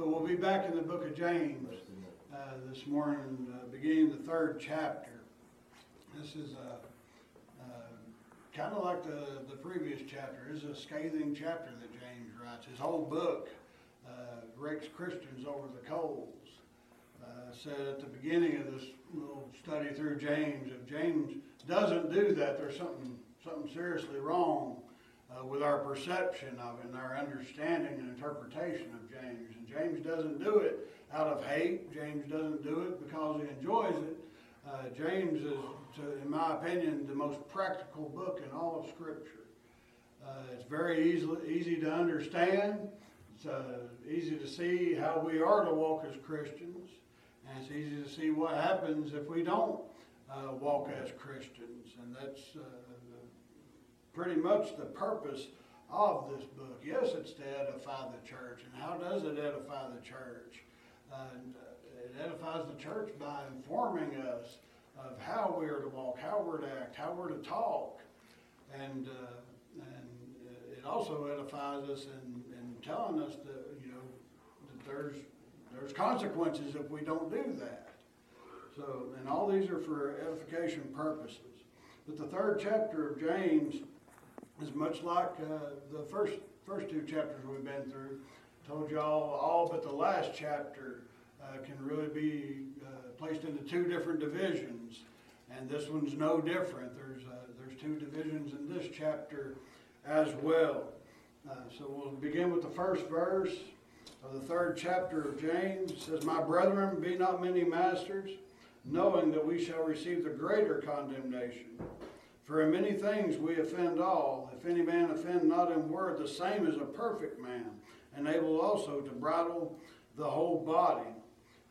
So we'll be back in the book of James uh, this morning, uh, beginning the third chapter. This is uh, uh, kind of like the, the previous chapter. This is a scathing chapter that James writes. His whole book uh, rakes Christians over the coals. Uh, said at the beginning of this little study through James, if James doesn't do that, there's something something seriously wrong uh, with our perception of it and our understanding and interpretation of James. And James doesn't do it out of hate. James doesn't do it because he enjoys it. Uh, James is, to, in my opinion, the most practical book in all of Scripture. Uh, it's very easy, easy to understand. It's uh, easy to see how we are to walk as Christians. And it's easy to see what happens if we don't uh, walk as Christians. And that's uh, pretty much the purpose of this book. Yes, it's to edify the church. And how does it edify the church? Uh, it edifies the church by informing us of how we are to walk, how we're to act, how we're to talk. And, uh, and it also edifies us in, in telling us that, you know, that there's, there's consequences if we don't do that. So, and all these are for edification purposes. But the third chapter of James is much like uh, the first first two chapters we've been through. Told y'all all but the last chapter uh, can really be uh, placed into two different divisions, and this one's no different. There's uh, there's two divisions in this chapter as well. Uh, so we'll begin with the first verse of the third chapter of James. It says, "My brethren, be not many masters, knowing that we shall receive the greater condemnation." For in many things we offend all. If any man offend not in word, the same is a perfect man, and able also to bridle the whole body.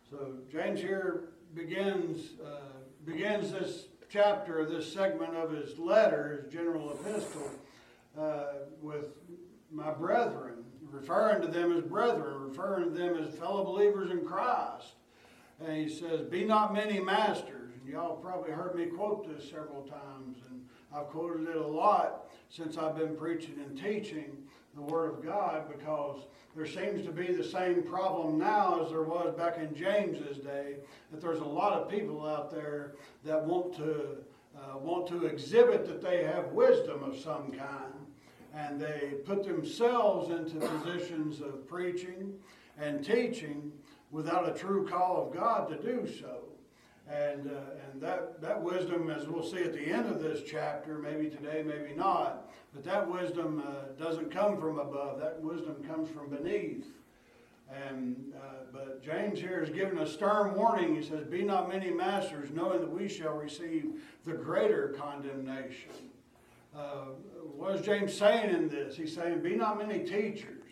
So James here begins uh, begins this chapter, this segment of his letter, his general epistle, uh, with my brethren, referring to them as brethren, referring to them as fellow believers in Christ. And he says, "Be not many masters." And y'all probably heard me quote this several times I've quoted it a lot since I've been preaching and teaching the Word of God because there seems to be the same problem now as there was back in James's day. That there's a lot of people out there that want to uh, want to exhibit that they have wisdom of some kind, and they put themselves into positions of preaching and teaching without a true call of God to do so. And, uh, and that, that wisdom, as we'll see at the end of this chapter, maybe today, maybe not, but that wisdom uh, doesn't come from above. That wisdom comes from beneath. And, uh, but James here is giving a stern warning. He says, Be not many masters, knowing that we shall receive the greater condemnation. Uh, what is James saying in this? He's saying, Be not many teachers.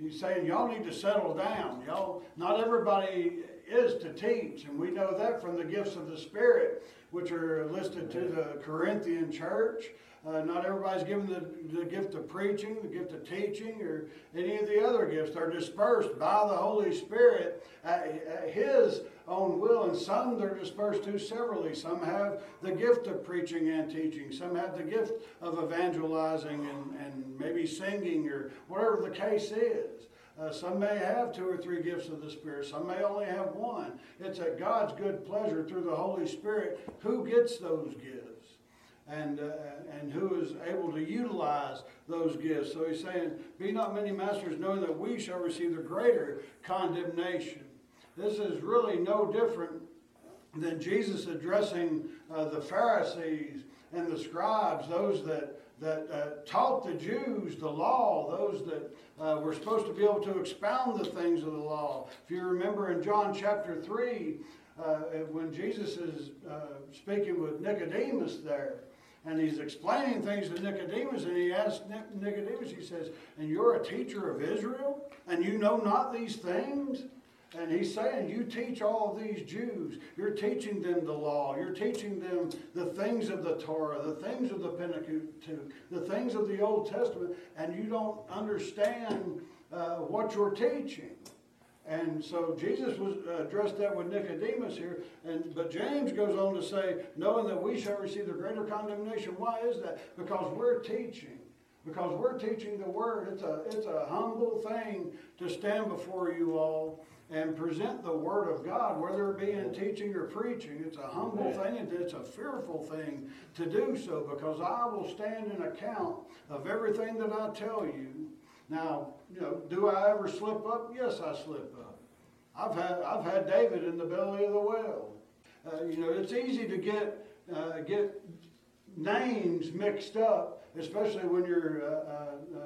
He's saying, Y'all need to settle down. Y'all, not everybody is to teach, and we know that from the gifts of the Spirit, which are listed to the Corinthian church. Uh, not everybody's given the, the gift of preaching, the gift of teaching, or any of the other gifts. They're dispersed by the Holy Spirit at, at His own will, and some they're dispersed to severally. Some have the gift of preaching and teaching, some have the gift of evangelizing and, and maybe singing, or whatever the case is. Uh, some may have two or three gifts of the Spirit. Some may only have one. It's at God's good pleasure through the Holy Spirit who gets those gifts and, uh, and who is able to utilize those gifts. So he's saying, Be not many masters, knowing that we shall receive the greater condemnation. This is really no different than Jesus addressing uh, the Pharisees and the scribes, those that that uh, taught the Jews the law, those that uh, were supposed to be able to expound the things of the law. If you remember in John chapter 3, uh, when Jesus is uh, speaking with Nicodemus there, and he's explaining things to Nicodemus, and he asks Nicodemus, he says, And you're a teacher of Israel, and you know not these things? And he's saying, You teach all these Jews. You're teaching them the law. You're teaching them the things of the Torah, the things of the Pentateuch, the things of the Old Testament, and you don't understand uh, what you're teaching. And so Jesus was addressed that with Nicodemus here, and but James goes on to say, knowing that we shall receive the greater condemnation. Why is that? Because we're teaching because we're teaching the word. It's a, it's a humble thing to stand before you all and present the word of God, whether it be in teaching or preaching. It's a humble thing and it's a fearful thing to do so because I will stand in account of everything that I tell you. Now, you know, do I ever slip up? Yes, I slip up. I've had, I've had David in the belly of the whale. Uh, you know, it's easy to get, uh, get names mixed up, especially when you're uh, uh, uh,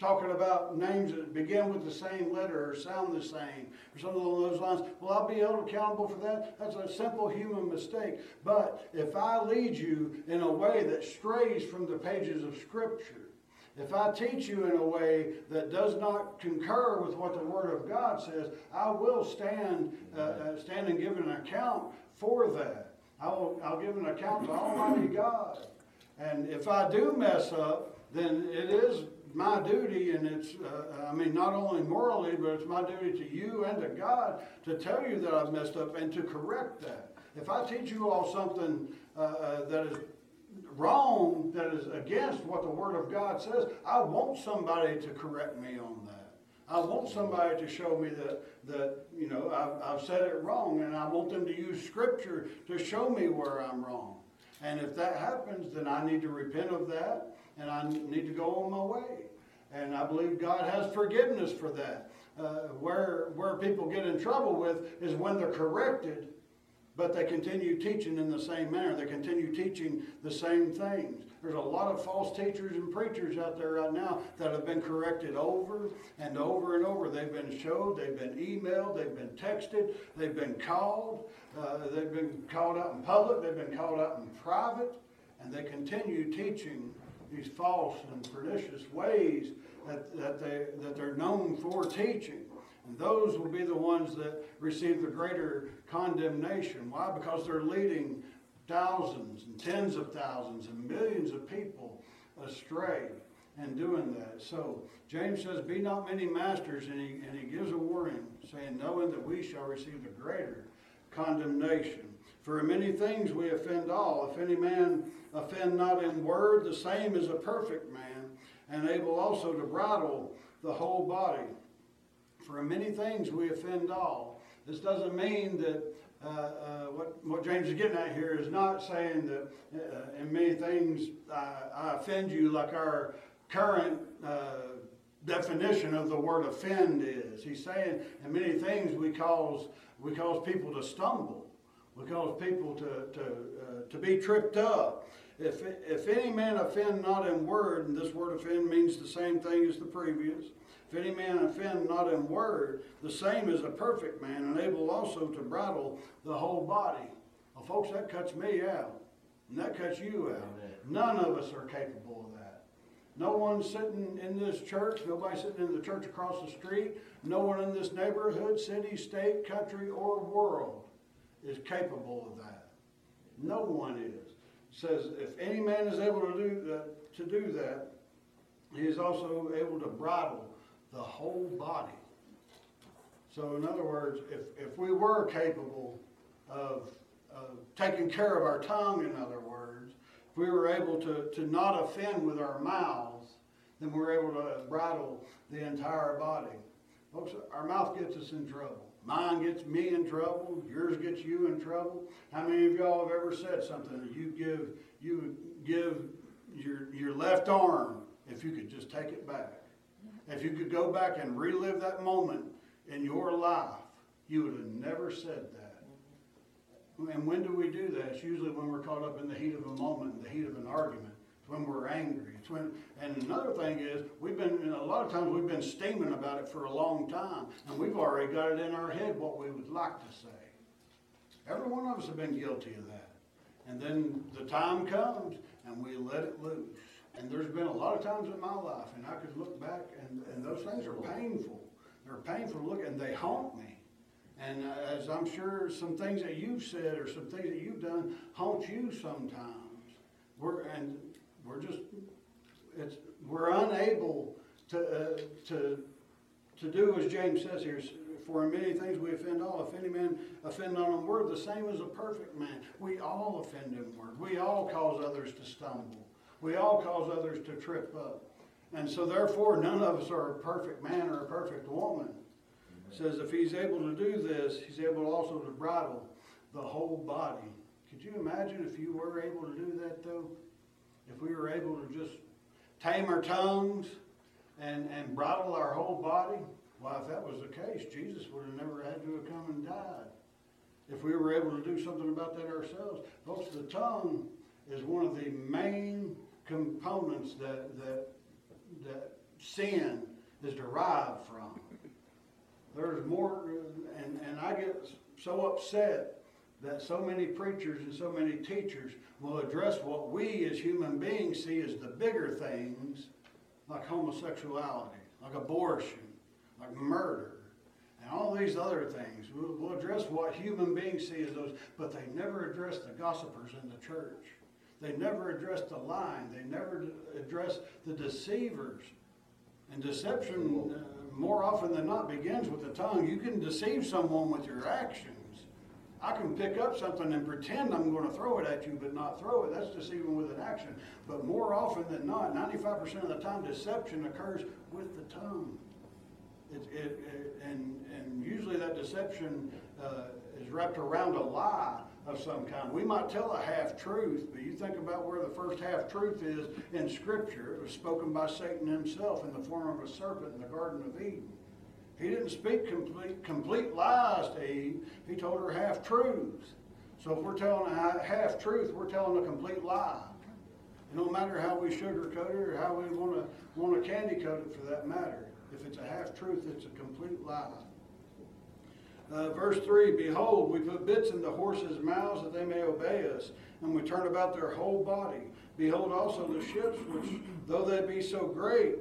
talking about names that begin with the same letter or sound the same or something along those lines. Will I be held accountable for that? That's a simple human mistake. But if I lead you in a way that strays from the pages of Scripture, if I teach you in a way that does not concur with what the Word of God says, I will stand, uh, uh, stand and give an account for that. I will, I'll give an account to Almighty God. And if I do mess up, then it is my duty, and it's, uh, I mean, not only morally, but it's my duty to you and to God to tell you that I've messed up and to correct that. If I teach you all something uh, uh, that is wrong, that is against what the Word of God says, I want somebody to correct me on that. I want somebody to show me that, that you know, I've, I've said it wrong, and I want them to use Scripture to show me where I'm wrong. And if that happens, then I need to repent of that, and I need to go on my way. And I believe God has forgiveness for that. Uh, where, where people get in trouble with is when they're corrected but they continue teaching in the same manner. They continue teaching the same things. There's a lot of false teachers and preachers out there right now that have been corrected over and over and over. They've been showed, they've been emailed, they've been texted, they've been called, uh, they've been called out in public, they've been called out in private, and they continue teaching these false and pernicious ways that, that, they, that they're known for teaching. And those will be the ones that receive the greater condemnation. Why? Because they're leading thousands and tens of thousands and millions of people astray and doing that. So James says, Be not many masters, and he, and he gives a warning, saying, Knowing that we shall receive the greater condemnation. For in many things we offend all. If any man offend not in word, the same is a perfect man, and able also to bridle the whole body. For in many things we offend all. This doesn't mean that uh, uh, what, what James is getting at here is not saying that uh, in many things I, I, offend you like our current uh, definition of the word offend is. He's saying in many things we cause, we cause people to stumble. We cause people to, to, uh, to be tripped up. If, if any man offend not in word, and this word offend means the same thing as the previous, if any man offend not in word, the same is a perfect man, and able also to bridle the whole body. Well, folks, that cuts me out, and that cuts you out. None of us are capable of that. No one sitting in this church, nobody sitting in the church across the street, no one in this neighborhood, city, state, country, or world is capable of that. No one is. It says, if any man is able to do that, to do that, he is also able to bridle the whole body. So, in other words, if, if we were capable of, of taking care of our tongue, in other words, if we were able to, to not offend with our mouths, then we're able to bridle the entire body. Folks, our mouth gets us in trouble. Mine gets me in trouble. Yours gets you in trouble. How many of y'all have ever said something you give you give your your left arm if you could just take it back? If you could go back and relive that moment in your life, you would have never said that. And when do we do that? It's usually when we're caught up in the heat of a moment, the heat of an argument. When we're angry. It's when, and another thing is, we've been, a lot of times we've been steaming about it for a long time, and we've already got it in our head what we would like to say. Every one of us have been guilty of that. And then the time comes, and we let it loose. And there's been a lot of times in my life, and I could look back, and, and those things are painful. They're painful to look and they haunt me. And uh, as I'm sure some things that you've said or some things that you've done haunt you sometimes. We're and we're just it's we're unable to uh, to to do as James says here. For in many things we offend all. If any man offend not in word, the same as a perfect man. We all offend in word. We all cause others to stumble. We all cause others to trip up. And so therefore, none of us are a perfect man or a perfect woman. It says if he's able to do this, he's able also to bridle the whole body. Could you imagine if you were able to do that though? If we were able to just tame our tongues and, and bridle our whole body? Well, if that was the case, Jesus would have never had to have come and died. If we were able to do something about that ourselves. Folks, the tongue is one of the main components that, that, that sin is derived from. There's more, and, and I get so upset that so many preachers and so many teachers will address what we as human beings see as the bigger things, like homosexuality, like abortion, like murder, and all these other things. We'll, we'll address what human beings see as those, but they never address the gossipers in the church. They never address the lying. They never address the deceivers. And deception, uh, more often than not, begins with the tongue. You can deceive someone with your actions. I can pick up something and pretend I'm going to throw it at you, but not throw it. That's deceiving with an action. But more often than not, 95% of the time, deception occurs with the tongue. It, it, it, and, and usually that deception uh, is wrapped around a lie of some kind. We might tell a half truth, but you think about where the first half truth is in Scripture. It was spoken by Satan himself in the form of a serpent in the Garden of Eden. He didn't speak complete, complete lies to Eve. He told her half truths. So if we're telling a half truth, we're telling a complete lie. no matter how we sugarcoat it or how we want to want to candy coat it for that matter. If it's a half truth, it's a complete lie. Uh, verse 3 Behold, we put bits in the horses' mouths that they may obey us, and we turn about their whole body. Behold also the ships, which, though they be so great,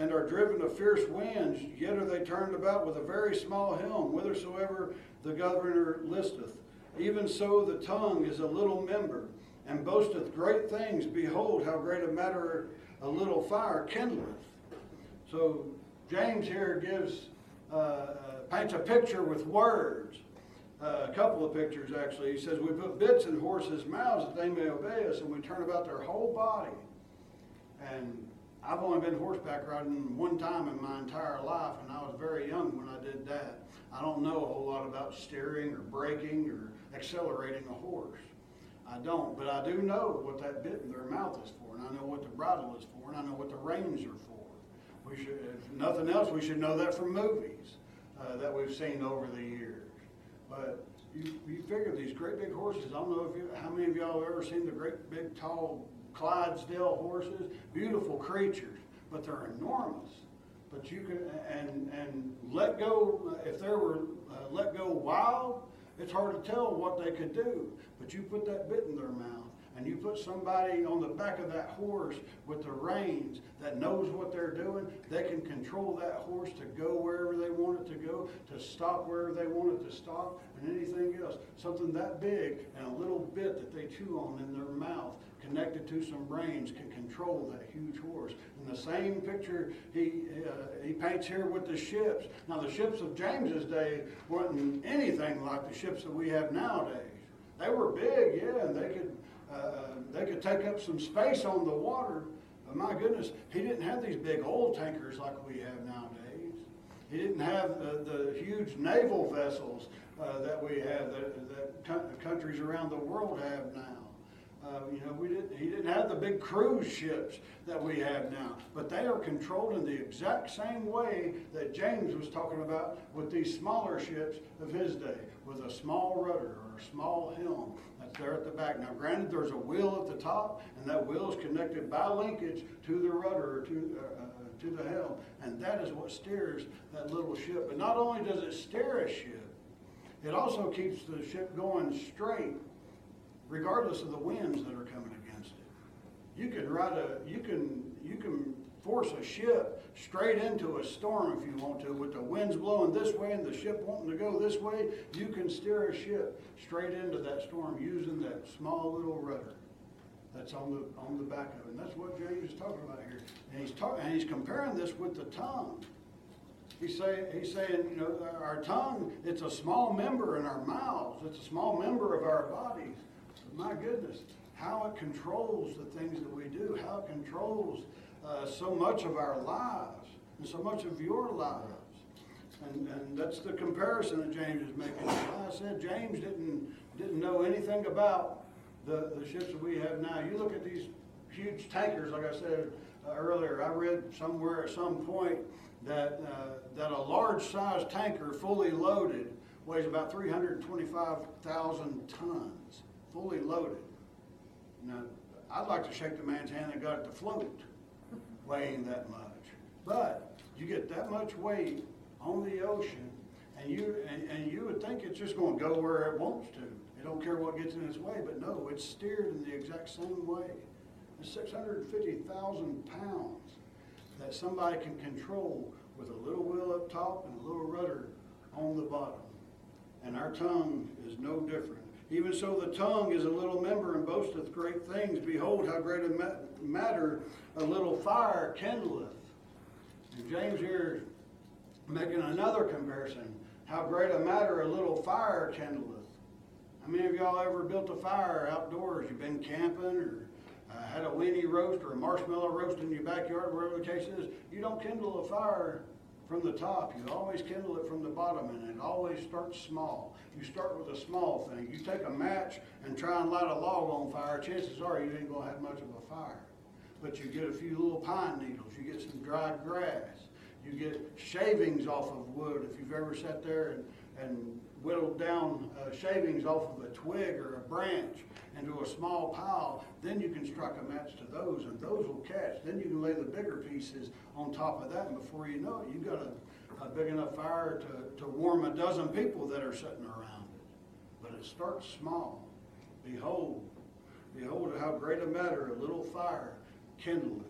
and are driven to fierce winds, yet are they turned about with a very small helm, whithersoever the governor listeth. Even so, the tongue is a little member, and boasteth great things. Behold, how great a matter a little fire kindleth. So, James here gives, uh, uh, paints a picture with words. Uh, a couple of pictures, actually. He says, We put bits in horses' mouths that they may obey us, and we turn about their whole body. And I've only been horseback riding one time in my entire life, and I was very young when I did that. I don't know a whole lot about steering or braking or accelerating a horse. I don't, but I do know what that bit in their mouth is for, and I know what the bridle is for, and I know what the reins are for. We should, if nothing else, we should know that from movies uh, that we've seen over the years. But you, you figure these great big horses. I don't know if you, how many of y'all have ever seen the great big tall Clydesdale horses, beautiful creatures, but they're enormous. But you can and and let go if they were uh, let go wild, it's hard to tell what they could do. But you put that bit in their mouth, and you put somebody on the back of that horse with the reins that knows what they're doing, they can control that horse to go it to stop wherever they want it to stop, and anything else. Something that big and a little bit that they chew on in their mouth connected to some brains can control that huge horse. And the same picture he, uh, he paints here with the ships. Now, the ships of James's day weren't anything like the ships that we have nowadays. They were big, yeah, and they could, uh, they could take up some space on the water. But my goodness, he didn't have these big oil tankers like we have nowadays. He didn't have the, the huge naval vessels uh, that we have, that, that countries around the world have now. Uh, you know, we didn't, he didn't have the big cruise ships that we have now, but they are controlled in the exact same way that James was talking about with these smaller ships of his day, with a small rudder or a small helm that's there at the back. Now, granted, there's a wheel at the top, and that wheel is connected by linkage to the rudder or to, uh, uh to the helm, and that is what steers that little ship. But not only does it steer a ship, it also keeps the ship going straight regardless of the winds that are coming against it. You can ride a, you can, you can force a ship straight into a storm if you want to, with the winds blowing this way and the ship wanting to go this way. You can steer a ship straight into that storm using that small little rudder that's on the on the back of it. And that's what James is talking about here. And he's talking and he's comparing this with the tongue. He's saying, he's saying, you know, our tongue, it's a small member in our mouths. It's a small member of our bodies my goodness, how it controls the things that we do, how it controls uh, so much of our lives and so much of your lives. And, and that's the comparison that James is making. Like I said, James didn't, didn't know anything about the, the ships that we have now. You look at these huge tankers, like I said uh, earlier, I read somewhere at some point that, uh, that a large size tanker, fully loaded, weighs about 325,000 tons, fully loaded. Now, I'd like to shake the man's hand that got it to float, weighing that much. But you get that much weight on the ocean, and you and, and you would think it's just going to go where it wants to. It don't care what gets in its way, but no, it's steered in the exact same way. It's 650,000 pounds that somebody can control with a little wheel up top and a little rudder on the bottom. And our tongue is no different. Even so, the tongue is a little member and boasteth great things. Behold, how great a matter a little fire kindleth. And James here making another comparison. How great a matter a little fire kindleth. How many of y'all ever built a fire outdoors? You've been camping or uh, had a weenie roast or a marshmallow roast in your backyard, wherever the case is. You don't kindle a fire from the top. You always kindle it from the bottom, and it always starts small. You start with a small thing. You take a match and try and light a log on fire, chances are you ain't going to have much of a fire. But you get a few little pine needles, you get some dried grass, you get shavings off of wood. If you've ever sat there and, and whittled down uh, shavings off of a twig or a branch into a small pile, then you can strike a match to those, and those will catch. Then you can lay the bigger pieces on top of that, and before you know it, you've got a, a big enough fire to, to warm a dozen people that are sitting around it. But it starts small. Behold, behold how great a matter a little fire kindleth.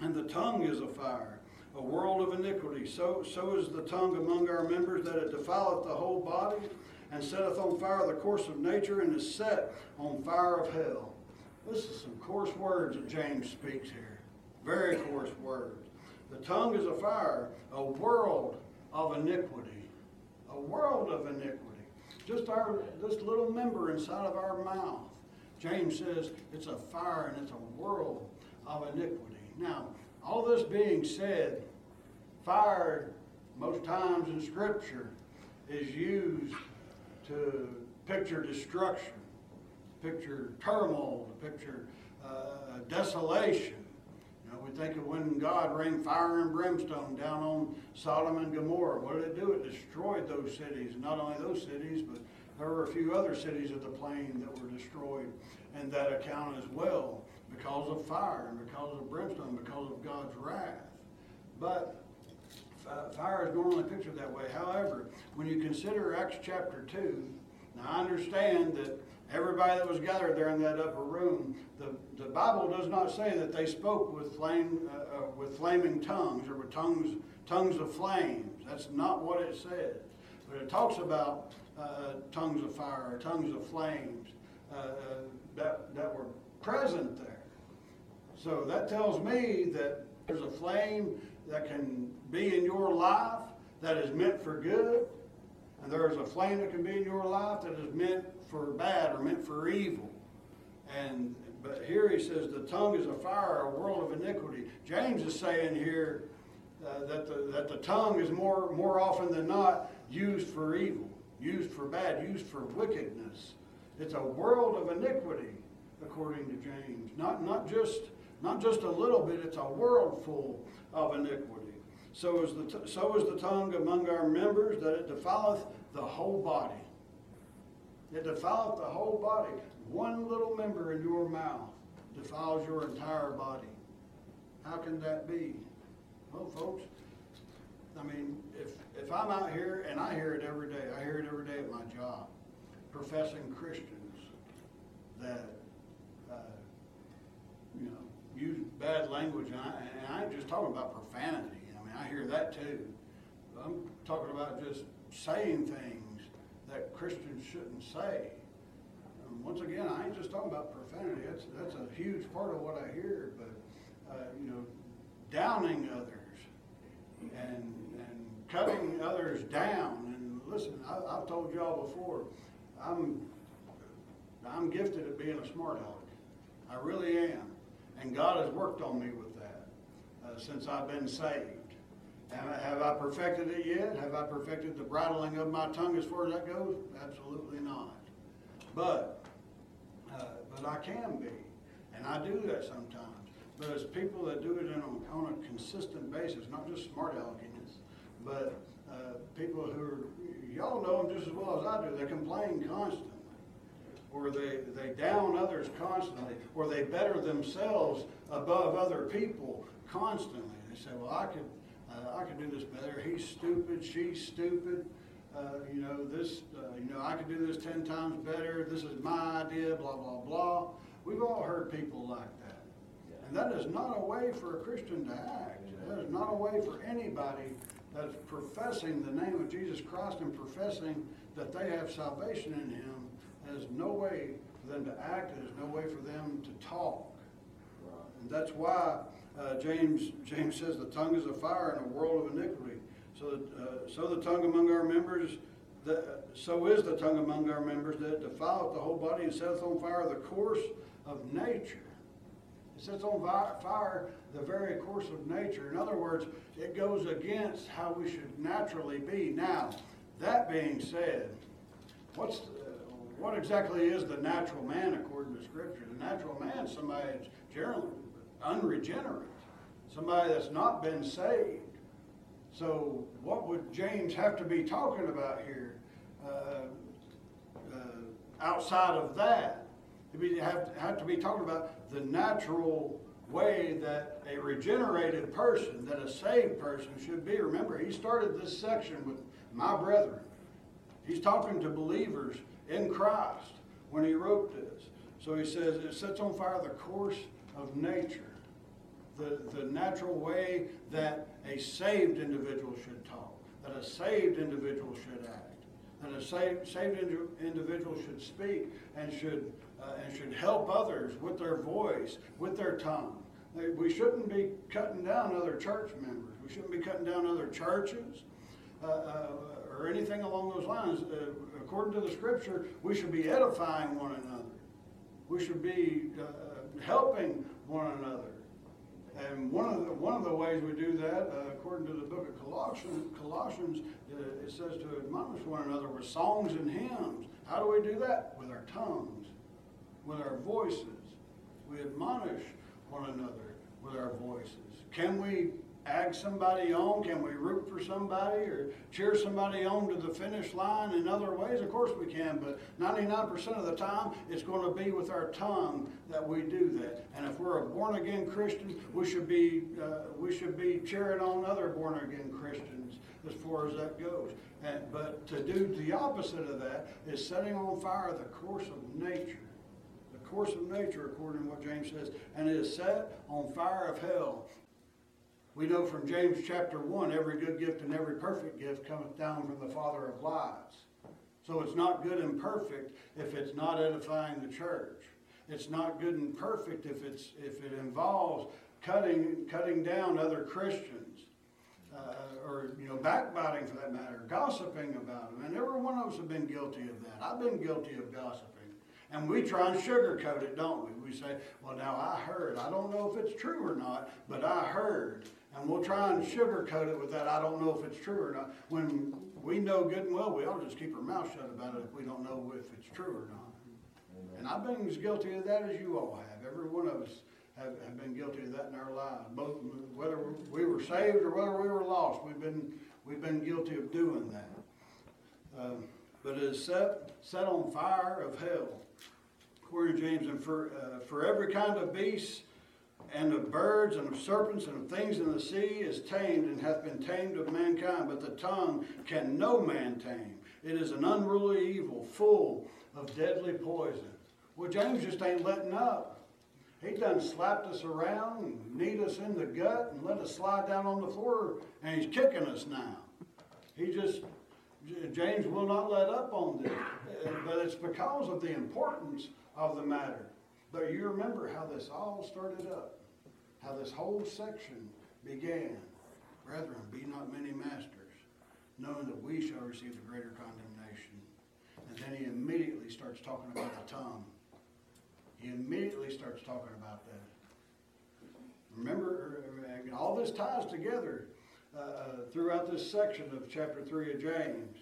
And the tongue is a fire, a world of iniquity. So, so is the tongue among our members, that it defileth the whole body, and setteth on fire the course of nature, and is set on fire of hell. This is some coarse words that James speaks here. Very coarse words. The tongue is a fire, a world of iniquity. A world of iniquity. Just our this little member inside of our mouth. James says it's a fire and it's a world of iniquity. Now, all this being said, fire, most times in Scripture, is used to picture destruction, picture turmoil, picture uh, desolation. You know, we think of when God rained fire and brimstone down on Sodom and Gomorrah. What did it do? It destroyed those cities. Not only those cities, but there were a few other cities of the plain that were destroyed in that account as well because of fire and because of brimstone, because of God's wrath. But fire is normally pictured that way. However, when you consider Acts chapter 2, now I understand that everybody that was gathered there in that upper room, the, the Bible does not say that they spoke with flame uh, uh, with flaming tongues or with tongues tongues of flames. That's not what it says. But it talks about uh, tongues of fire tongues of flames uh, uh, that, that were present there. So that tells me that there's a flame that can be in your life that is meant for good, and there's a flame that can be in your life that is meant for bad or meant for evil. And but here he says the tongue is a fire, a world of iniquity. James is saying here uh, that the that the tongue is more more often than not used for evil, used for bad, used for wickedness. It's a world of iniquity, according to James. Not not just not just a little bit, it's a world full of iniquity. So is, the so is the tongue among our members that it defileth the whole body. It defileth the whole body. One little member in your mouth defiles your entire body. How can that be? Well, folks, I mean, if, if I'm out here, and I hear it every day, I hear it every day at my job, professing Christians that, uh, you know, bad language, and I, and I ain't just talking about profanity. I mean, I hear that too. I'm talking about just saying things that Christians shouldn't say. Um, once again, I ain't just talking about profanity. That's that's a huge part of what I hear. But uh, you know, downing others and and cutting others down. And listen, I, I've told y'all before. I'm I'm gifted at being a smart aleck. I really am. And God has worked on me with that uh, since I've been saved. Have I, perfected it yet? Have I perfected the bridling of my tongue as far as that goes? Absolutely not. But, uh, but I can be, and I do that sometimes. But it's people that do it a, on a consistent basis, not just smart aleckiness, but uh, people who are, y'all know them just as well as I do. They complain constantly, or they they down others constantly, or they better themselves above other people constantly. They say, "Well, I could." Uh, I could do this better. He's stupid. She's stupid. Uh, you know this. Uh, you know I could do this ten times better. This is my idea. Blah blah blah. We've all heard people like that, and that is not a way for a Christian to act. That is not a way for anybody that's professing the name of Jesus Christ and professing that they have salvation in Him. There's no way for them to act. There's no way for them to talk. And that's why uh, James James says the tongue is a fire and a world of iniquity. So that, uh, so the tongue among our members, that, so is the tongue among our members that defileth the whole body and setteth on fire the course of nature. It sets on fire the very course of nature. In other words, it goes against how we should naturally be. Now, that being said, what's the, what exactly is the natural man according to Scripture? The natural man is somebody that's generally unregenerate, somebody that's not been saved. So, what would James have to be talking about here uh, uh, outside of that? He'd have, have to be talking about the natural way that a regenerated person, that a saved person should be. Remember, he started this section with my brethren. He's talking to believers in Christ when he wrote this. So he says it sets on fire the course of nature, the, the natural way that a saved individual should talk, that a saved individual should act, that a saved, saved indi- individual should speak and should, uh, and should help others with their voice, with their tongue. We shouldn't be cutting down other church members. We shouldn't be cutting down other churches uh, uh, or anything along those lines. According to the scripture, we should be edifying one another. We should be uh, helping one another. And one of the, one of the ways we do that, uh, according to the book of Colossians, Colossians uh, it says to admonish one another with songs and hymns. How do we do that? With our tongues, with our voices. We admonish one another with our voices. Can we ag somebody on? Can we root for somebody or cheer somebody on to the finish line in other ways? Of course we can, but 99% of the time it's going to be with our tongue that we do that. And if we're a born again Christian, we should be uh, we should be cheering on other born again Christians as far as that goes. And, but to do the opposite of that is setting on fire the course of nature. The course of nature, according to what James says, and it is set on fire of hell. We know from James chapter 1 every good gift and every perfect gift cometh down from the Father of lights. So it's not good and perfect if it's not edifying the church. It's not good and perfect if it's if it involves cutting cutting down other Christians, uh, or you know backbiting for that matter, gossiping about them. And every one of us have been guilty of that. I've been guilty of gossiping. And we try and sugarcoat it, don't we? We say, well, now I heard. I don't know if it's true or not, but I heard. And we'll try and sugarcoat it with that. I don't know if it's true or not. When we know good and well, we ought to just keep our mouth shut about it if we don't know if it's true or not. And I've been as guilty of that as you all have. Every one of us have, have been guilty of that in our lives. Both whether we were saved or whether we were lost, we've been we've been guilty of doing that. Um, but it is set set on fire of hell. According to James, and for uh, for every kind of beast and of birds and of serpents and of things in the sea is tamed and hath been tamed of mankind, but the tongue can no man tame. It is an unruly evil, full of deadly poison. Well, James just ain't letting up. He done slapped us around and kneed us in the gut and let us slide down on the floor, and he's kicking us now. He just, James will not let up on this, but it's because of the importance of the matter. But you remember how this all started up, how this whole section began. Brethren, be not many masters, knowing that we shall receive the greater condemnation. And then he immediately starts talking about the tongue. he immediately starts talking about that. Remember, uh, all this ties together uh, uh, throughout this section of chapter 3 of James.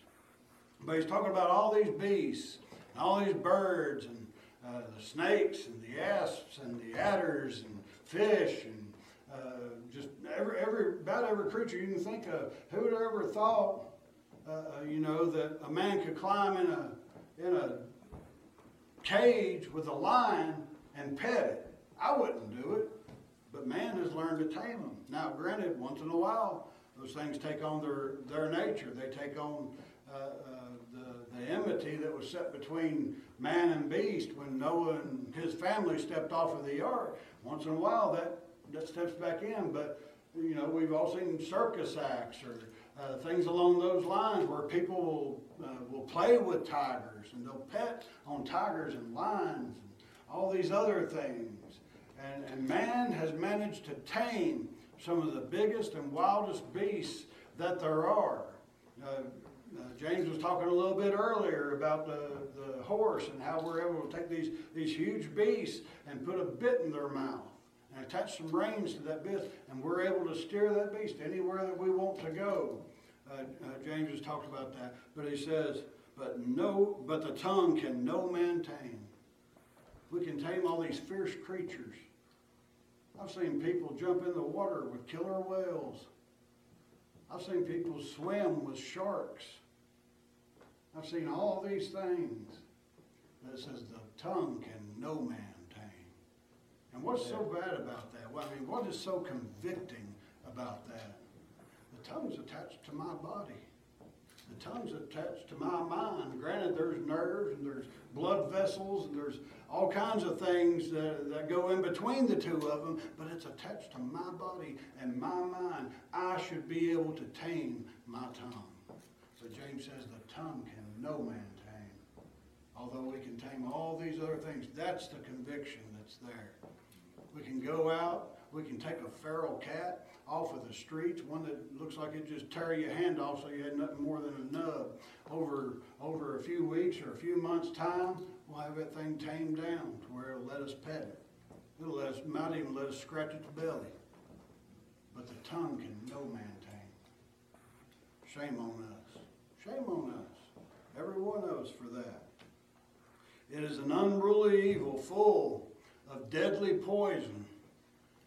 But he's talking about all these beasts, and all these birds, and uh, the snakes, and the asps, and the adders, and fish, and uh, just every, every, about every creature you can think of. Who would ever thought, uh, uh, you know, that a man could climb in a, in a cage with a lion and pet it? I wouldn't do it. But man has learned to tame them. Now, granted, once in a while, those things take on their, their nature. They take on uh, uh, the, the enmity that was set between man and beast when Noah and his family stepped off of the ark. Once in a while, that, that steps back in. But, you know, we've all seen circus acts or uh, things along those lines where people will, uh, will play with tigers and they'll pet on tigers and lions and all these other things. And, and man has managed to tame some of the biggest and wildest beasts that there are. Uh, uh, James was talking a little bit earlier about the, the horse and how we're able to take these, these huge beasts and put a bit in their mouth and attach some reins to that bit, and we're able to steer that beast anywhere that we want to go. Uh, uh, James has talked about that, but he says, "But no, but the tongue can no man tame." We can tame all these fierce creatures, I've seen people jump in the water with killer whales. I've seen people swim with sharks. I've seen all these things that says the tongue can no man tame. And what's so bad about that? Well, I mean, what is so convicting about that? The tongue's attached to my body. The tongue's attached to my mind. Granted, there's nerves and there's blood vessels and there's all kinds of things that, that go in between the two of them, but it's attached to my body and my mind. I should be able to tame my tongue. So James says the tongue can no man tame. Although we can tame all these other things, that's the conviction that's there. We can go out, we can take a feral cat off of the streets, one that looks like it just tear your hand off so you had nothing more than a nub. Over, over a few weeks or a few months' time, we'll have that thing tamed down to where it'll let us pet it. It'll let us, might even let us scratch its belly. But the tongue can no man tame. Shame on us. Shame on us. Every one of us for that. It is an unruly evil full of deadly poison.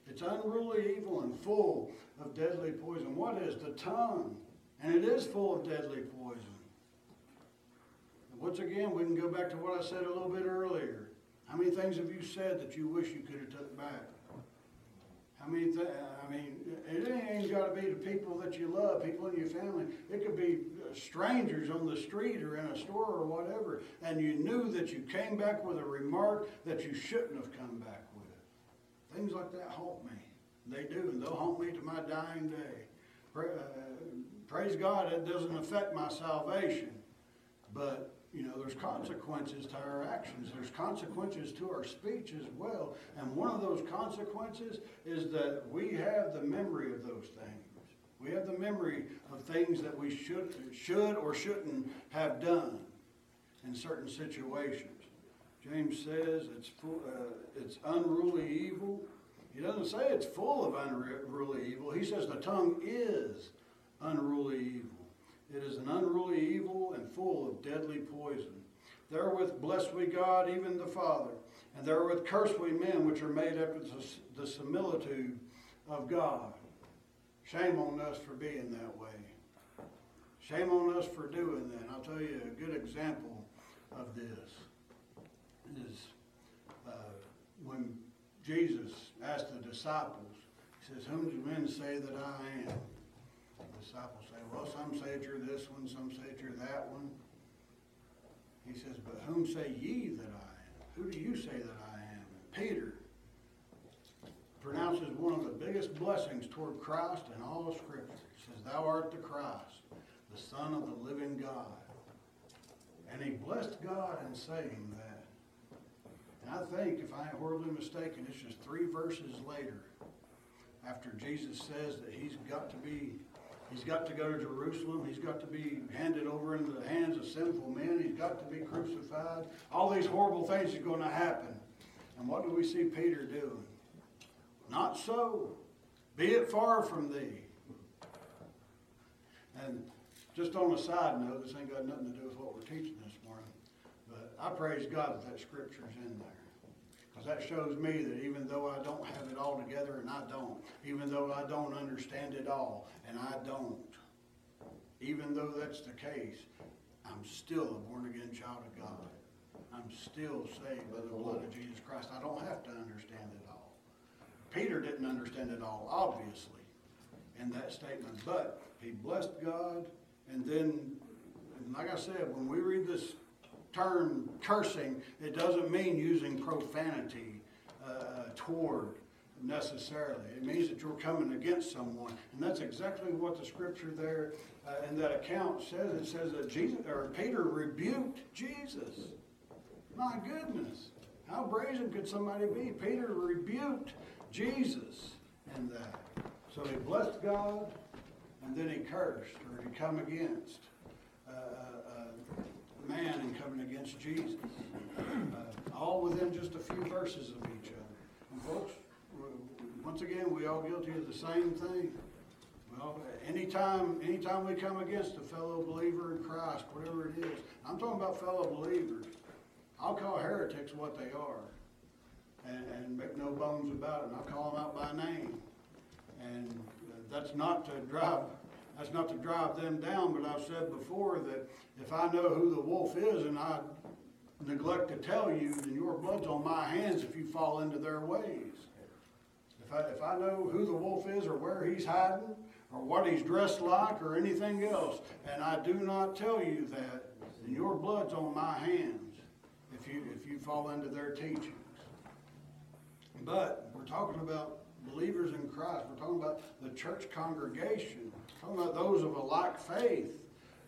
It's unruly evil and full of deadly poison. What is the tongue? And it is full of deadly poison. Once again, we can go back to what I said a little bit earlier. How many things have you said that you wish you could have took back? How many? Th- I mean, it ain't got to be the people that you love, people in your family. It could be uh, strangers on the street or in a store or whatever, and you knew that you came back with a remark that you shouldn't have come back with. Things like that haunt me. They do, and they'll haunt me to my dying day. uh, praise God, it doesn't affect my salvation, but you know, there's consequences to our actions. There's consequences to our speech as well. And one of those consequences is that we have the memory of those things. We have the memory of things that we should, should or shouldn't have done in certain situations. James says it's, full, uh, it's unruly evil. He doesn't say it's full of unruly evil. He says the tongue is unruly evil. It is an unruly evil and full of deadly poison. Therewith bless we God, even the Father, and therewith curse we men which are made after the similitude of God. Shame on us for being that way. Shame on us for doing that. I'll tell you a good example of this is uh, when Jesus asked the disciples, He says, Whom do men say that I am? The disciples say, well, some say you're this one, some say you're that one. He says, but whom say ye that I am? Who do you say that I am? And Peter pronounces one of the biggest blessings toward Christ in all of Scripture. He says, Thou art the Christ, the Son of the living God. And he blessed God in saying that. And I think, if I ain't horribly mistaken, it's just three verses later, after Jesus says that he's got to be He's got to go to Jerusalem. He's got to be handed over into the hands of sinful men. He's got to be crucified. All these horrible things are going to happen. And what do we see Peter doing? Not so. Be it far from thee. And just on a side note, this ain't got nothing to do with what we're teaching this morning, but I praise God that that scripture's in there. Because that shows me that even though I don't have it all together, and I don't, even though I don't understand it all, and I don't, even though that's the case, I'm still a born-again child of God. I'm still saved by the oh, blood of Jesus Christ. I don't have to understand it all. Peter didn't understand it all, obviously, in that statement, but he blessed God, and then, and like I said, when we read this term cursing, it doesn't mean using profanity uh, toward necessarily. It means that you're coming against someone, and that's exactly what the scripture there uh, in that account says. It says that Jesus or Peter rebuked Jesus. My goodness, how brazen could somebody be? Peter rebuked Jesus in that. So he blessed God, and then he cursed or he come against uh, uh, man and coming against Jesus. Uh, all within just a few verses of each other. And folks, once again, we all guilty of the same thing. Well, anytime, anytime we come against a fellow believer in Christ, whatever it is, I'm talking about fellow believers. I'll call heretics what they are, and, and make no bones about it. And I'll call them out by name, and that's not to drive, that's not to drive them down. But I've said before that if I know who the wolf is and I neglect to tell you, then your blood's on my hands if you fall into their ways. If I, if I know who the wolf is or where he's hiding or what he's dressed like or anything else, and I do not tell you that, then your blood's on my hands if you, if you fall into their teachings. But we're talking about believers in Christ. We're talking about the church congregation. Talking about those of a like faith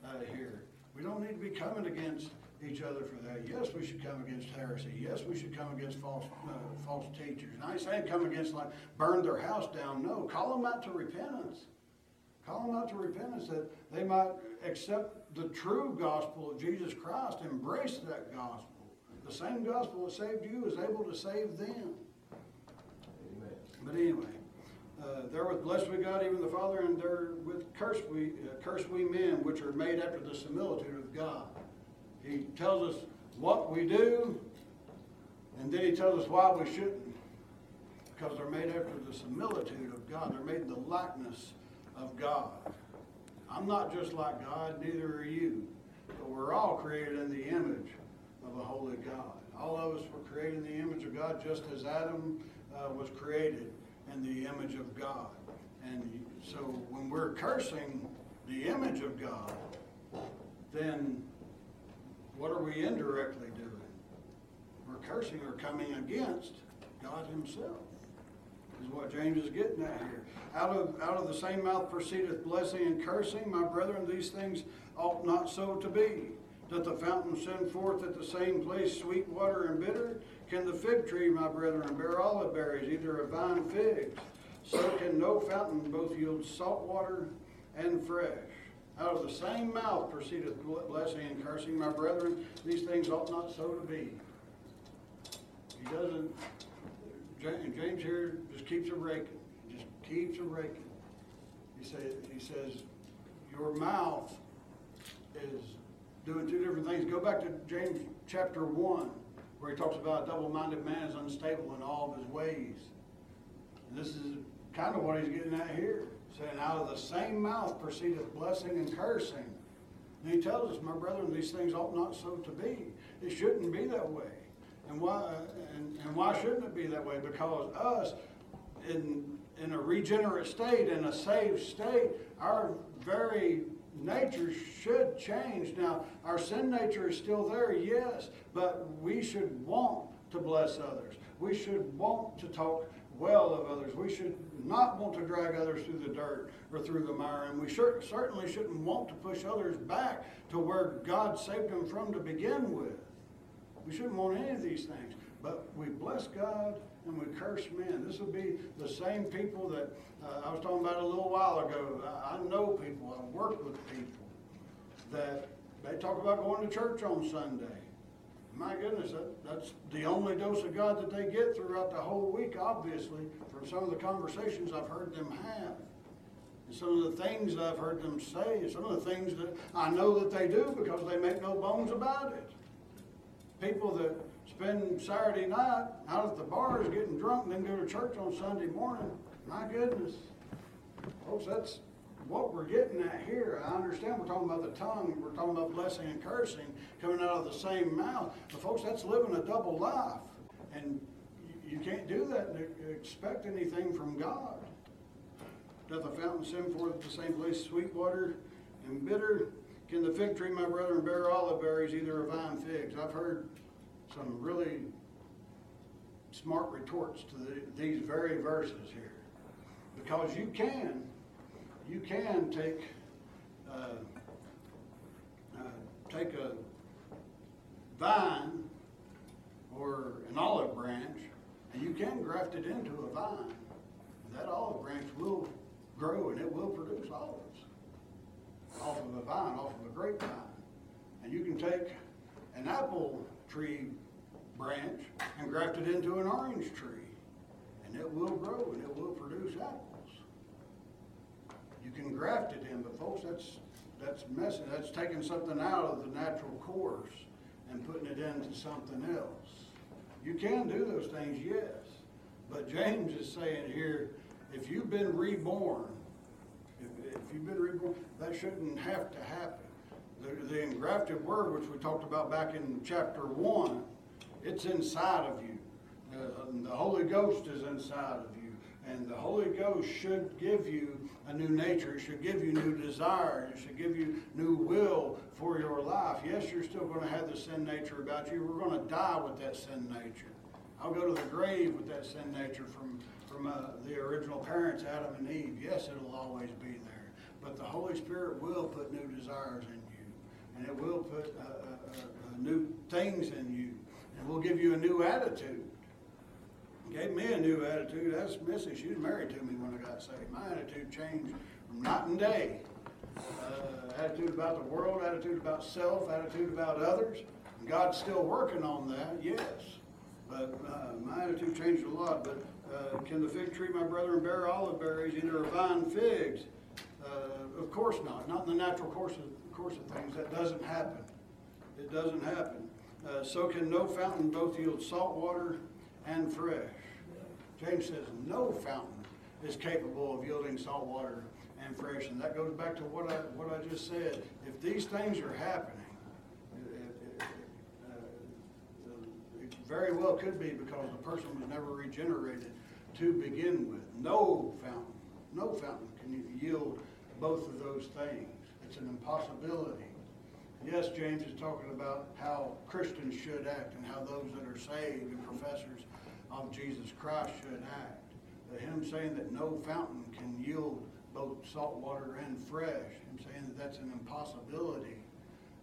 uh, here. We don't need to be coming against each other for that. Yes, we should come against heresy. Yes, we should come against false uh, false teachers. And I ain't saying come against like burn their house down. No, call them out to repentance. Call them out to repentance that they might accept the true gospel of Jesus Christ, embrace that gospel. The same gospel that saved you is able to save them. Amen. But anyway, uh, therewith blessed we God, even the Father, and therewith curse we, uh, curse we men, which are made after the similitude of God. He tells us what we do, and then he tells us why we shouldn't. Because they're made after the similitude of God. They're made in the likeness of God. I'm not just like God, neither are you. But we're all created in the image of a holy God. All of us were created in the image of God just as Adam uh, was created in the image of God. And so when we're cursing the image of God, then what are we indirectly doing? We're cursing or coming against God Himself. Is what James is getting at here. Out of out of the same mouth proceedeth blessing and cursing, my brethren, these things ought not so to be. Doth the fountain send forth at the same place sweet water and bitter? Can the fig tree, my brethren, bear olive berries, either of vine figs? So can no fountain both yield salt water and fresh. Out of the same mouth proceedeth blessing and cursing, my brethren. These things ought not so to be. He doesn't, James here just keeps it raking, just keeps it raking. He says, he says, your mouth is doing two different things. Go back to James chapter 1, where he talks about a double-minded man is unstable in all of his ways. And this is kind of what he's getting at here saying, Out of the same mouth proceedeth blessing and cursing. And he tells us, My brethren, these things ought not so to be. It shouldn't be that way. And why, and, and why shouldn't it be that way? Because us, in, in a regenerate state, in a saved state, our very nature should change. Now, our sin nature is still there, yes, but we should want to bless others. We should want to talk well of others. We should not want to drag others through the dirt or through the mire, and we sure, certainly shouldn't want to push others back to where God saved them from to begin with. We shouldn't want any of these things. But we bless God and we curse men. This would be the same people that uh, I was talking about a little while ago. I, I know people, I've worked with people that they talk about going to church on Sunday. My goodness, that, that's the only dose of God that they get throughout the whole week, obviously, from some of the conversations I've heard them have. And some of the things I've heard them say, and some of the things that I know that they do because they make no bones about it. People that spend Saturday night out at the bars getting drunk and then go to church on Sunday morning, my goodness. Folks, that's what we're getting at here. I understand we're talking about the tongue, we're talking about blessing and cursing coming out of the same mouth. But folks, that's living a double life. And you- can't do that and expect anything from God. Doth the fountain send forth at the same place sweet water and bitter? Can the fig tree, my brethren, bear olive berries, either a vine figs? I've heard some really smart retorts to the, these very verses here. Because you can, you can take, uh, uh, take a vine or an olive branch, and you can graft it into a vine. That olive branch will grow and it will produce olives off of a vine, off of a grapevine. And you can take an apple tree branch and graft it into an orange tree, and it will grow and it will produce apples. You can graft it in, but folks, that's, that's messy, that's taking something out of the natural course and putting it into something else. You can do those things, yes, but James is saying here, if you've been reborn, if, if you've been reborn, that shouldn't have to happen. The, the engrafted word, which we talked about back in chapter one, it's inside of you. And the Holy Ghost is inside of you. And the Holy Ghost should give you a new nature. It should give you new desires. It should give you new will for your life. Yes, you're still going to have the sin nature about you. We're going to die with that sin nature. I'll go to the grave with that sin nature from, from uh, the original parents, Adam and Eve. Yes, it'll always be there. But the Holy Spirit will put new desires in you. And it will put uh, uh, uh, uh, new things in you. Will give you a new attitude. Gave me a new attitude. That's Missy. She was married to me when I got saved. My attitude changed from night and day. Uh, attitude about the world, attitude about self, attitude about others. And God's still working on that, yes. But uh, my attitude changed a lot. But uh, can the fig tree, my brethren, bear olive berries, either a vine figs? Uh, of course not. Not in the natural course of, course of things. That doesn't happen. It doesn't happen. Uh, so can no fountain both yield salt water and fresh. James says no fountain is capable of yielding salt water and fresh. And that goes back to what I, what I just said. If these things are happening, it, it, uh, it very well could be because the person was never regenerated to begin with. No fountain, no fountain can yield both of those things. It's an impossibility. Yes, James is talking about how Christians should act and how those that are saved and professors of Jesus Christ should act. But him saying that no fountain can yield both salt water and fresh, him saying that that's an impossibility,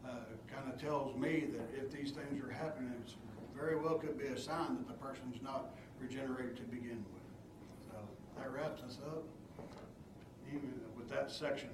uh, kind of tells me that if these things are happening, it's very well could be a sign that the person's not regenerated to begin with. So that wraps us up, even with that section